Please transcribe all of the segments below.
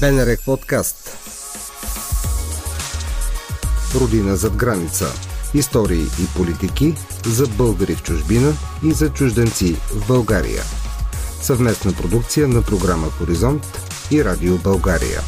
БНР подкаст Родина зад граница Истории и политики за българи в чужбина и за чужденци в България. Съвместна продукция на програма Хоризонт и Радио България.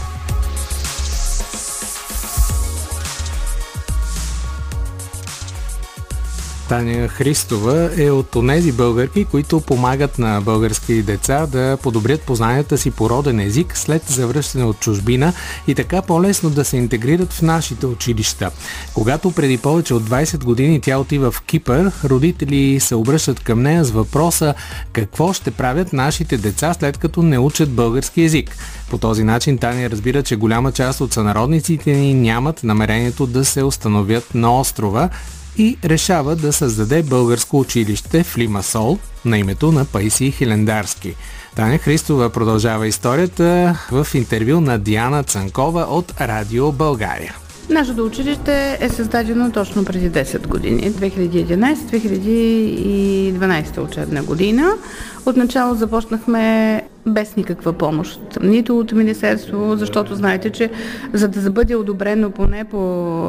Таня Христова е от тези българки, които помагат на български деца да подобрят познанията си по роден език след завръщане от чужбина и така по-лесно да се интегрират в нашите училища. Когато преди повече от 20 години тя отива в Кипър, родители се обръщат към нея с въпроса какво ще правят нашите деца след като не учат български език. По този начин Таня разбира, че голяма част от сънародниците ни нямат намерението да се установят на острова, и решава да създаде българско училище в Лимасол на името на Пайси Хилендарски. Таня Христова продължава историята в интервю на Диана Цанкова от Радио България. Нашето училище е създадено точно преди 10 години, 2011-2012 учебна година. Отначало започнахме без никаква помощ, нито от Министерство, защото знаете, че за да бъде одобрено поне по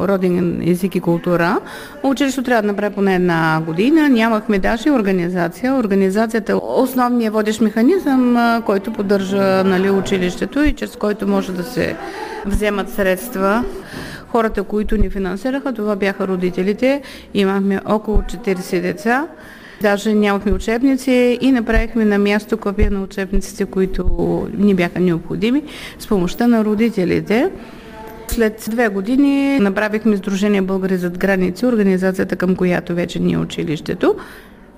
роден език и култура, училището трябва да направи поне една година. Нямахме даже организация. Организацията е основният водещ механизъм, който поддържа нали, училището и чрез който може да се вземат средства Хората, които ни финансираха, това бяха родителите. Имахме около 40 деца. Даже нямахме учебници и направихме на място копия на учебниците, които ни бяха необходими с помощта на родителите. След две години направихме Сдружение Българи зад граници, организацията към която вече ни е училището.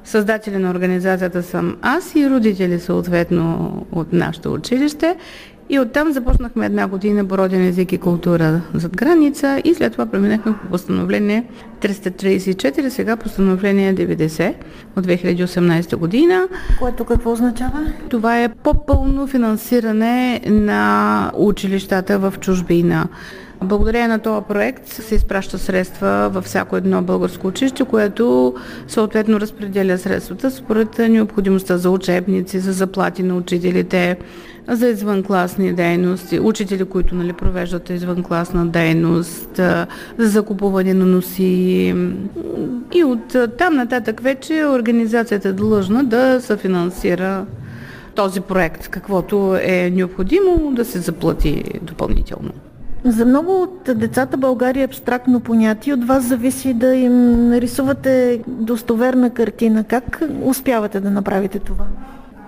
Създатели на организацията съм аз и родители съответно от нашето училище и оттам започнахме една година по роден език и култура зад граница и след това преминахме по постановление 334, сега постановление 90 от 2018 година. Което какво означава? Това е по-пълно финансиране на училищата в чужбина. Благодарение на този проект се изпраща средства във всяко едно българско училище, което съответно разпределя средствата според необходимостта за учебници, за заплати на учителите, за извънкласни дейности, учители, които нали, провеждат извънкласна дейност, за закупуване на носи. И от там нататък вече организацията е длъжна да съфинансира този проект, каквото е необходимо да се заплати допълнително. За много от децата България е абстрактно понятие. От вас зависи да им нарисувате достоверна картина. Как успявате да направите това?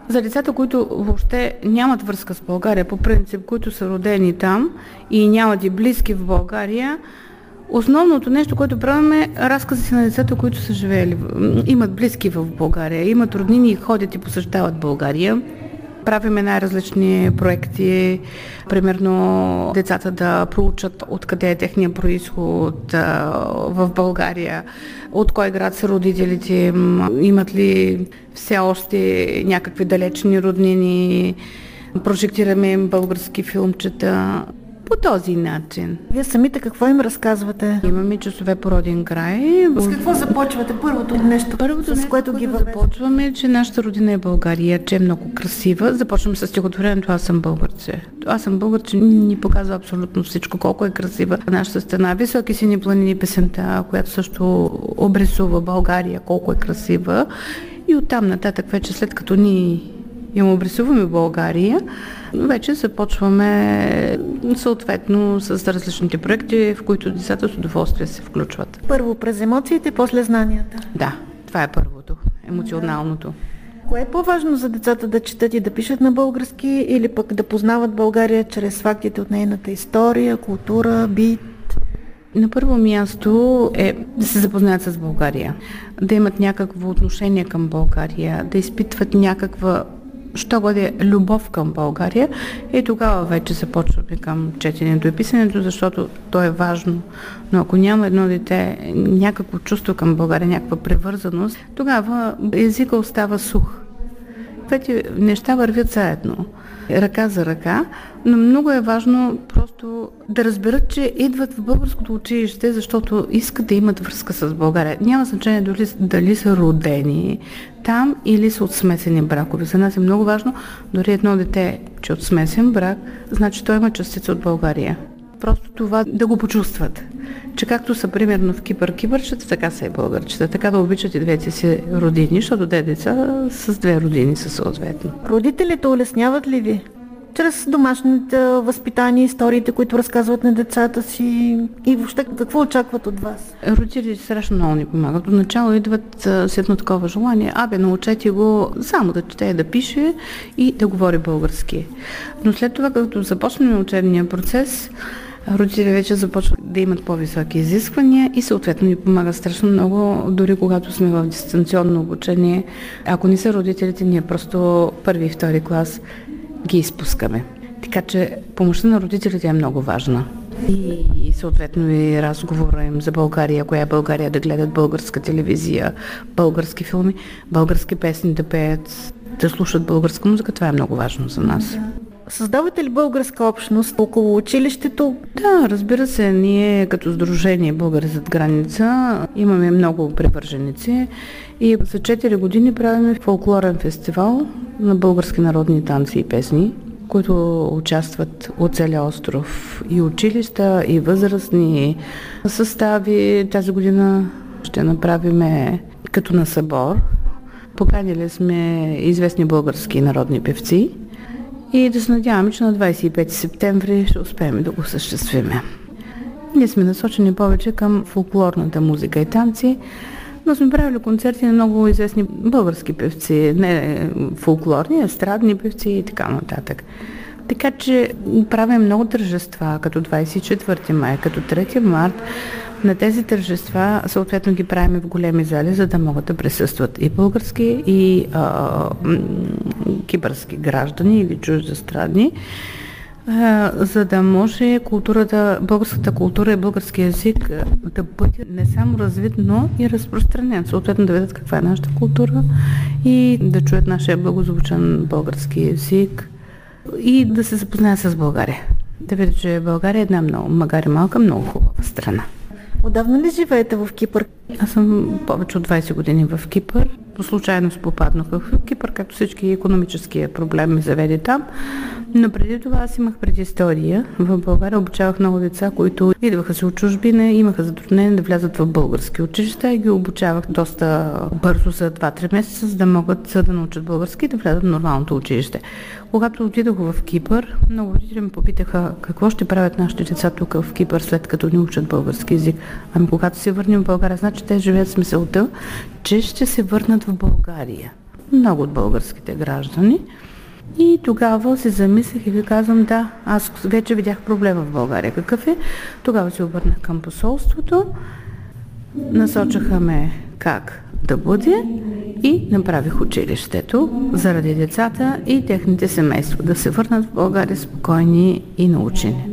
За децата, които въобще нямат връзка с България, по принцип, които са родени там и нямат и близки в България, Основното нещо, което правим е разкази на децата, които са живеели, имат близки в България, имат роднини и ходят и посещават България. Правиме най-различни проекти, примерно децата да проучат откъде е техния происход в България, от кой град са родителите им, имат ли все още някакви далечни роднини, прожектираме им български филмчета по този начин. Вие самите какво им разказвате? Имаме часове по родин край. С какво започвате? Първото нещо, Първото с нещо, което ги започваме, че нашата родина е България, че е много красива. Започваме с стихотворението Аз съм българче. Аз съм българче ни показва абсолютно всичко, колко е красива нашата стена. Високи сини планини песента, която също обрисува България, колко е красива. И оттам нататък вече след като ни им обрисуваме България, вече започваме съответно с различните проекти, в които децата с удоволствие се включват. Първо през емоциите, после знанията. Да, това е първото, емоционалното. Кое е по-важно за децата да четат и да пишат на български или пък да познават България чрез фактите от нейната история, култура, бит? На първо място е да се запознаят с България, да имат някакво отношение към България, да изпитват някаква що бъде любов към България и тогава вече започваме към четенето и писането, защото то е важно. Но ако няма едно дете някакво чувство към България, някаква превързаност, тогава езика остава сух. Двете неща вървят заедно. Ръка за ръка, но много е важно просто да разберат, че идват в българското училище, защото искат да имат връзка с България. Няма значение дали, дали са родени там или са от смесени бракове. За нас е много важно, дори едно дете, че от смесен брак, значи той има частица от България. Просто това да го почувстват. Че както са примерно в Кипър кипърчета, така са и българчета. Така да обичат и двете си родини, защото те деца с две родини са съответно. Родителите улесняват ли ви? чрез домашните възпитания, историите, които разказват на децата си и въобще какво очакват от вас? Родителите страшно много ни помагат. Отначало идват с едно такова желание. Абе, научете го само да чете, да пише и да говори български. Но след това, като започнем учебния процес, родители вече започват да имат по-високи изисквания и съответно ни помагат страшно много, дори когато сме в дистанционно обучение. Ако не са родителите, ние просто първи и втори клас ги изпускаме. Така че помощта на родителите е много важна. И съответно и разговора им за България, коя е България, да гледат българска телевизия, български филми, български песни да пеят, да слушат българска музика, това е много важно за нас. Създавате ли българска общност около училището? Да, разбира се, ние като Сдружение Българи зад граница имаме много привърженици и за 4 години правим фолклорен фестивал на български народни танци и песни, които участват от целия остров. И училища, и възрастни състави. Тази година ще направим като на събор. Поканили сме известни български народни певци и да се надяваме, че на 25 септември ще успеем да го осъществиме. Ние сме насочени повече към фолклорната музика и танци, но сме правили концерти на много известни български певци, не фолклорни, естрадни певци и така нататък. Така че правим много тържества, като 24 май, като 3 март. На тези тържества съответно ги правим в големи зали, за да могат да присъстват и български, и а, кибърски граждани или чуждестрадни за да може културата, българската култура и български язик да бъде не само развит, но и разпространен. Съответно да видят каква е нашата култура и да чуят нашия благозвучен български язик и да се запознаят с България. Да видят, че България е една много, макар и малка, много хубава страна. Отдавна ли живеете в Кипър? Аз съм повече от 20 години в Кипър. По случайност попаднах в Кипър, както всички економически проблеми заведе там. Но преди това аз имах предистория. В България обучавах много деца, които идваха се от чужбина, имаха затруднение да влязат в български училища и ги обучавах доста бързо за 2-3 месеца, за да могат да научат български и да влязат в нормалното училище. Когато отидох в Кипър, много родители ме попитаха какво ще правят нашите деца тук в Кипър, след като ни учат български язик. Ами когато се върнем в България, значи те живеят с мисълта, че ще се върнат в България. Много от българските граждани. И тогава се замислих и ви казвам, да, аз вече видях проблема в България. Какъв е? Тогава се обърнах към посолството, насочаха ме как да бъде и направих училището заради децата и техните семейства да се върнат в България спокойни и научени.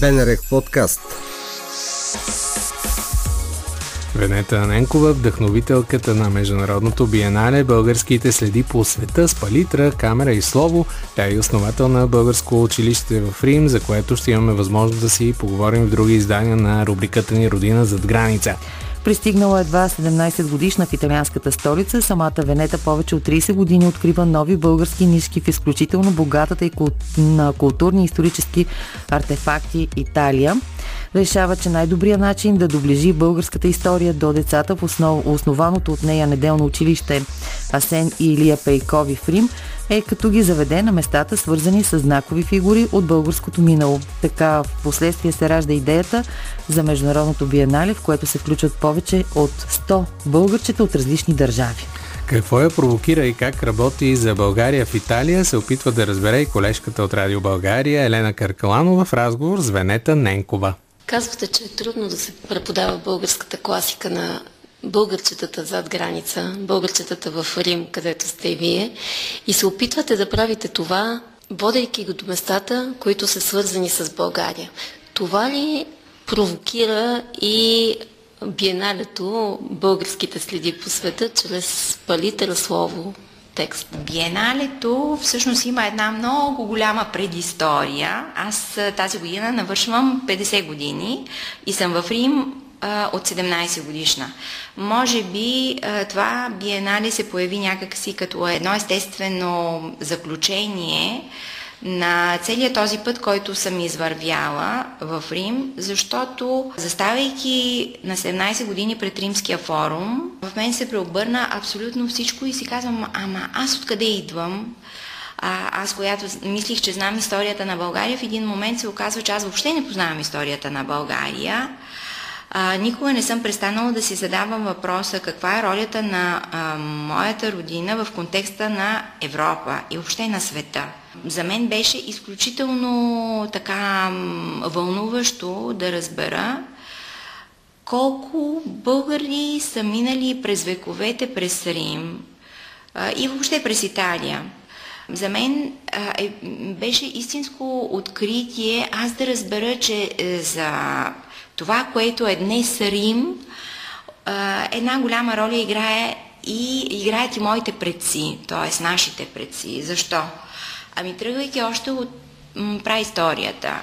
Бенерек подкаст Венета Ненкова, вдъхновителката на Международното биенале Българските следи по света с палитра, камера и слово. Тя е основател на Българско училище в Рим, за което ще имаме възможност да си поговорим в други издания на рубриката ни Родина зад граница. Пристигнала едва 17 годишна в италианската столица, самата Венета повече от 30 години открива нови български нишки в изключително богатата и на културни и исторически артефакти Италия. Решава, че най-добрият начин да доближи българската история до децата в основ... основаното от нея неделно училище Асен и Илия Пейкови в Рим е като ги заведе на местата свързани с знакови фигури от българското минало. Така в последствие се ражда идеята за Международното биенале, в което се включват повече от 100 българчета от различни държави. Какво я провокира и как работи за България в Италия, се опитва да разбере и колежката от Радио България Елена Каркаланова в разговор с Венета Ненкова. Казвате, че е трудно да се преподава българската класика на българчетата зад граница, българчетата в Рим, където сте и вие, и се опитвате да правите това, водейки го до местата, които са свързани с България. Това ли провокира и биеналето българските следи по света чрез палитъра слово текст? Биеналето всъщност има една много голяма предистория. Аз тази година навършвам 50 години и съм в Рим от 17 годишна. Може би а, това биенале се появи някакси като едно естествено заключение на целият този път, който съм извървяла в Рим, защото заставайки на 17 години пред Римския форум, в мен се преобърна абсолютно всичко и си казвам, ама аз откъде идвам? А, аз, която мислих, че знам историята на България, в един момент се оказва, че аз въобще не познавам историята на България. А, никога не съм престанала да си задавам въпроса каква е ролята на а, моята родина в контекста на Европа и въобще на света. За мен беше изключително така вълнуващо да разбера колко българи са минали през вековете през Рим а, и въобще през Италия. За мен а, е, беше истинско откритие аз да разбера, че е, за това, което е днес Рим, една голяма роля играе и играят и моите предци, т.е. нашите предци. Защо? Ами тръгвайки още от праисторията.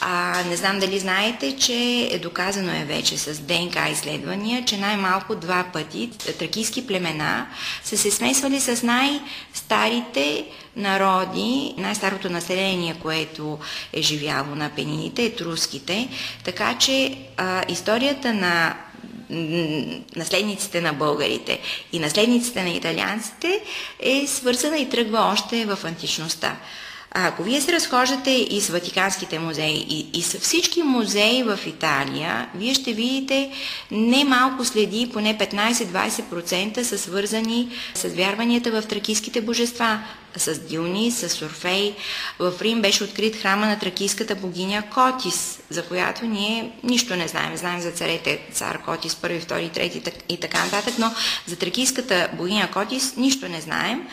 А, не знам дали знаете, че е доказано е вече с ДНК изследвания, че най-малко два пъти тракийски племена са се смесвали с най-старите народи, най-старото население, което е живяло на пенините, е труските. Така че а, историята на наследниците на българите и наследниците на италианците е свързана и тръгва още в античността. А ако вие се разхождате и с Ватиканските музеи, и, и с всички музеи в Италия, вие ще видите немалко следи, поне 15-20% са свързани с вярванията в тракийските божества, с Диони, с Орфей. В Рим беше открит храма на тракийската богиня Котис, за която ние нищо не знаем. Знаем за царете цар Котис, първи, втори, трети и така нататък, но за тракийската богиня Котис нищо не знаем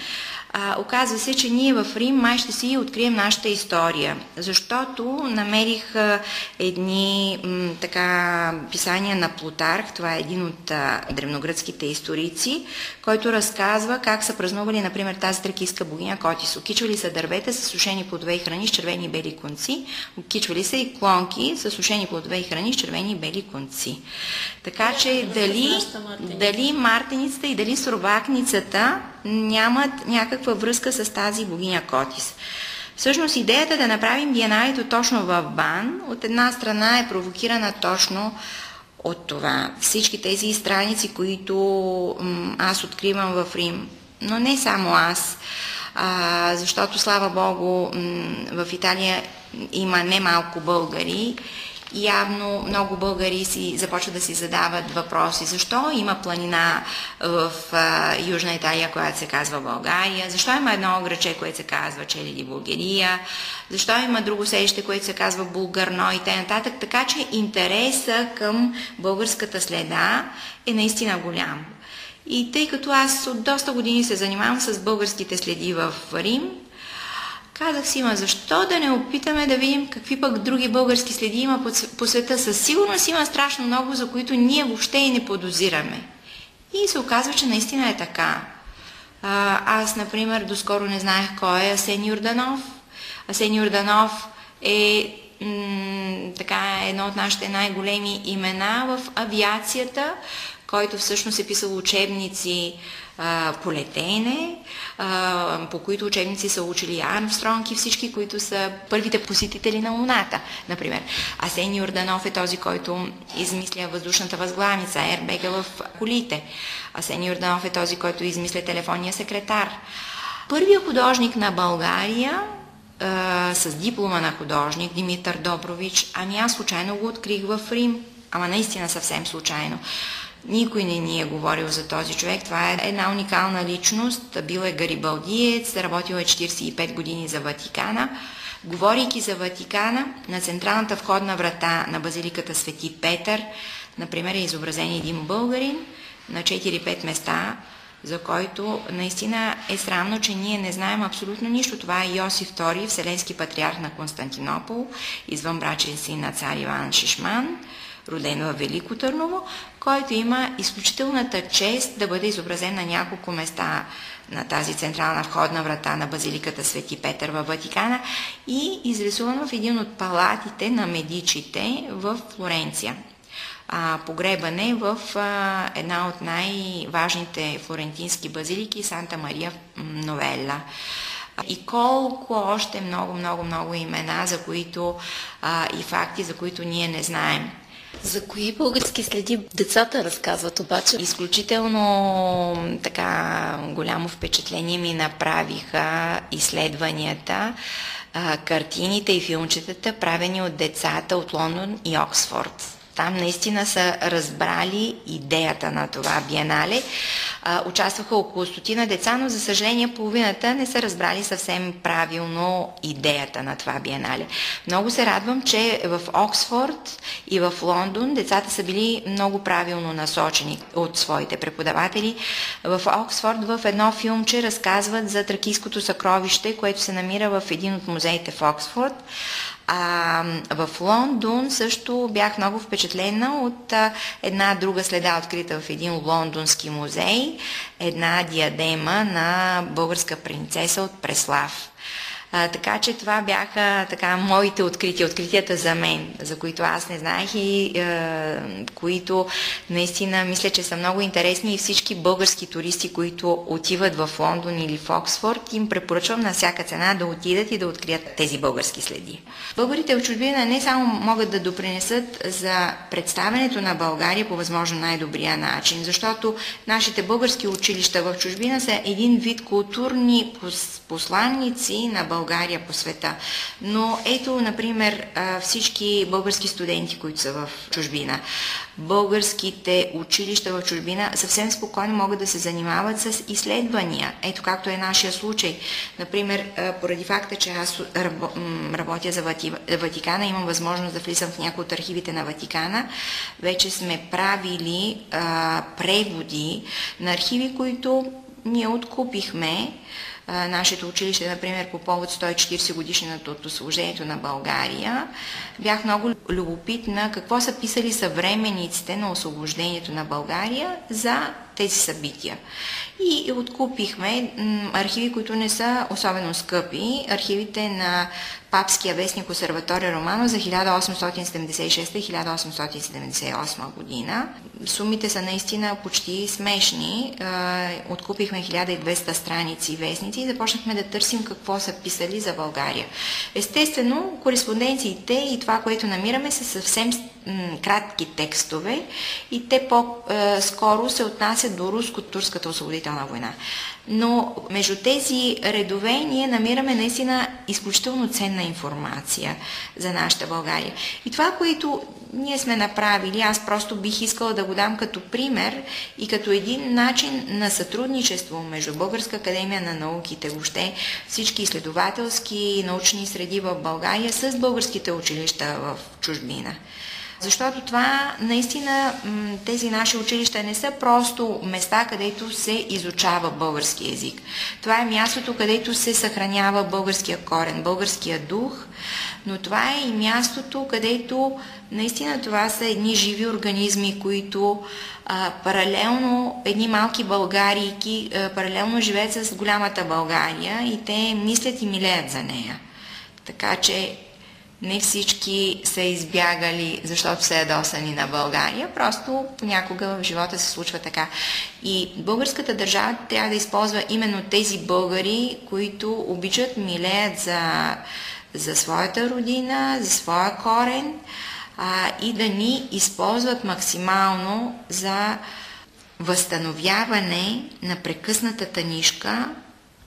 а, оказва се, че ние в Рим май ще си открием нашата история, защото намерих а, едни м, така писания на Плутарх, това е един от а, древногръцките историци, който разказва как са празнували, например, тази тракийска богиня Котис. Окичвали са дървета с сушени плодове и храни с червени и бели конци, окичвали са и клонки с сушени плодове и храни с червени и бели конци. Така че дали, дали мартеницата и дали сурвакницата нямат някаква връзка с тази богиня Котис. Всъщност идеята да направим биеналето точно в Бан, от една страна е провокирана точно от това. Всички тези страници, които аз откривам в Рим, но не само аз, а, защото слава Богу в Италия има немалко българи явно много българи си започват да си задават въпроси. Защо има планина в а, Южна Италия, която се казва България? Защо има едно ограче, което се казва Челиди България? Защо има друго селище, което се казва Булгарно и т.н. Така че интереса към българската следа е наистина голям. И тъй като аз от доста години се занимавам с българските следи в Рим, Казах си, ма защо да не опитаме да видим какви пък други български следи има по, света. Със сигурност има страшно много, за които ние въобще и не подозираме. И се оказва, че наистина е така. Аз, например, доскоро не знаех кой е Асен Юрданов. Асен Юрданов е така едно от нашите най-големи имена в авиацията, който всъщност е писал учебници по летене, а, по които учебници са учили Армстронг и всички, които са първите посетители на Луната, например. Асен Йорданов е този, който измисля въздушната възглавница, ербега в колите. Асен Йорданов е този, който измисля телефонния секретар. Първият художник на България а, с диплома на художник, Димитър Добрович, ами аз случайно го открих в Рим, ама наистина съвсем случайно. Никой не ни е говорил за този човек. Това е една уникална личност. Бил е гарибалдиец, работил е 45 години за Ватикана. Говорейки за Ватикана, на централната входна врата на базиликата Свети Петър, например, е изобразен един българин на 4-5 места, за който наистина е срамно, че ние не знаем абсолютно нищо. Това е Йосиф II, Вселенски патриарх на Константинопол, извън брачен син на цар Иван Шишман, роден в Велико Търново, който има изключителната чест да бъде изобразен на няколко места на тази централна входна врата на базиликата Свети Петър във Ватикана и изрисуван в един от палатите на медичите в Флоренция. А, погребане в а, една от най-важните флорентински базилики Санта Мария Новелла. И колко още много, много, много имена, за които а, и факти, за които ние не знаем. За кои български следи децата разказват обаче? Изключително така голямо впечатление ми направиха изследванията, картините и филмчетата, правени от децата от Лондон и Оксфорд. Там наистина са разбрали идеята на това биенале. А, участваха около стотина деца, но за съжаление половината не са разбрали съвсем правилно идеята на това биенале. Много се радвам, че в Оксфорд и в Лондон децата са били много правилно насочени от своите преподаватели. В Оксфорд в едно филмче разказват за тракийското съкровище, което се намира в един от музеите в Оксфорд. А, в Лондон също бях много впечатлена от а, една друга следа, открита в един лондонски музей, една диадема на българска принцеса от Преслав. А, така че това бяха така моите открития, откритията за мен, за които аз не знаех и а, които наистина мисля, че са много интересни и всички български туристи, които отиват в Лондон или в Оксфорд, им препоръчвам на всяка цена да отидат и да открият тези български следи. Българите в чужбина не само могат да допринесат за представянето на България по възможно най-добрия начин, защото нашите български училища в чужбина са един вид културни посланници на България България по света. Но ето, например, всички български студенти, които са в чужбина, българските училища в чужбина съвсем спокойно могат да се занимават с изследвания. Ето както е нашия случай. Например, поради факта, че аз работя за Ватикана, имам възможност да влизам в някои от архивите на Ватикана, вече сме правили преводи на архиви, които ние откупихме нашето училище, например, по повод 140 годишната от освобождението на България, бях много любопитна какво са писали съвременниците на освобождението на България за тези събития. И откупихме архиви, които не са особено скъпи. Архивите на папския вестник Консерватория Романо за 1876-1878 година. Сумите са наистина почти смешни. Откупихме 1200 страници вестници и започнахме да търсим какво са писали за България. Естествено, кореспонденциите и това, което намираме, са съвсем кратки текстове и те по-скоро се отнасят до руско-турската освободителна война. Но между тези редове ние намираме наистина изключително ценна информация за нашата България. И това, което ние сме направили, аз просто бих искала да го дам като пример и като един начин на сътрудничество между Българска академия на науките, въобще всички изследователски и научни среди в България с българските училища в чужбина. Защото това наистина тези наши училища не са просто места, където се изучава български язик. Това е мястото, където се съхранява българския корен, българския дух, но това е и мястото, където наистина това са едни живи организми, които а, паралелно, едни малки българийки, а, паралелно живеят с голямата България и те мислят и милеят за нея. Така че не всички са избягали, защото са ядосани на България, просто понякога в живота се случва така. И българската държава трябва да използва именно тези българи, които обичат, милеят за, за своята родина, за своя корен а, и да ни използват максимално за възстановяване на прекъснатата нишка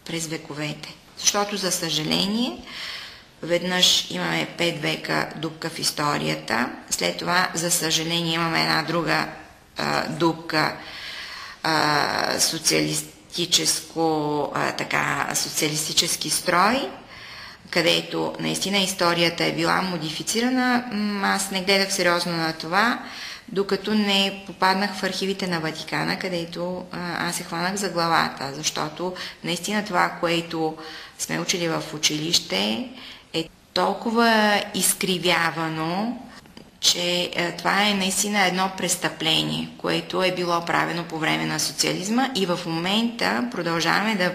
през вековете. Защото, за съжаление, Веднъж имаме 5 века дупка в историята, след това, за съжаление, имаме една друга а, дупка а, социалистическо, така, социалистически строй, където наистина историята е била модифицирана. Аз не гледах сериозно на това, докато не попаднах в архивите на Ватикана, където аз се хванах за главата, защото наистина това, което сме учили в училище, толкова изкривявано, че е, това е наистина едно престъпление, което е било правено по време на социализма и в момента продължаваме да,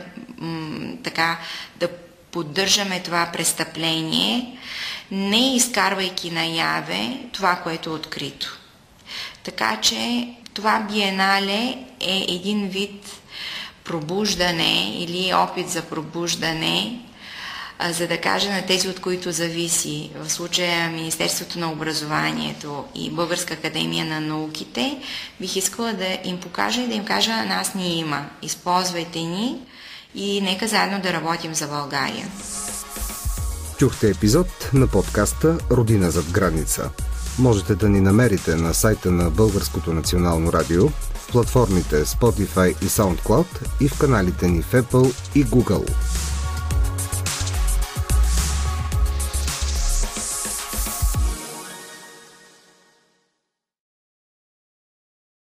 така, да поддържаме това престъпление, не изкарвайки наяве това, което е открито. Така че това биенале е един вид пробуждане или опит за пробуждане за да кажа на тези, от които зависи, в случая Министерството на образованието и Българска академия на науките, бих искала да им покажа и да им кажа, нас ни има. Използвайте ни и нека заедно да работим за България. Чухте епизод на подкаста Родина зад граница. Можете да ни намерите на сайта на Българското национално радио, в платформите Spotify и SoundCloud и в каналите ни в Apple и Google.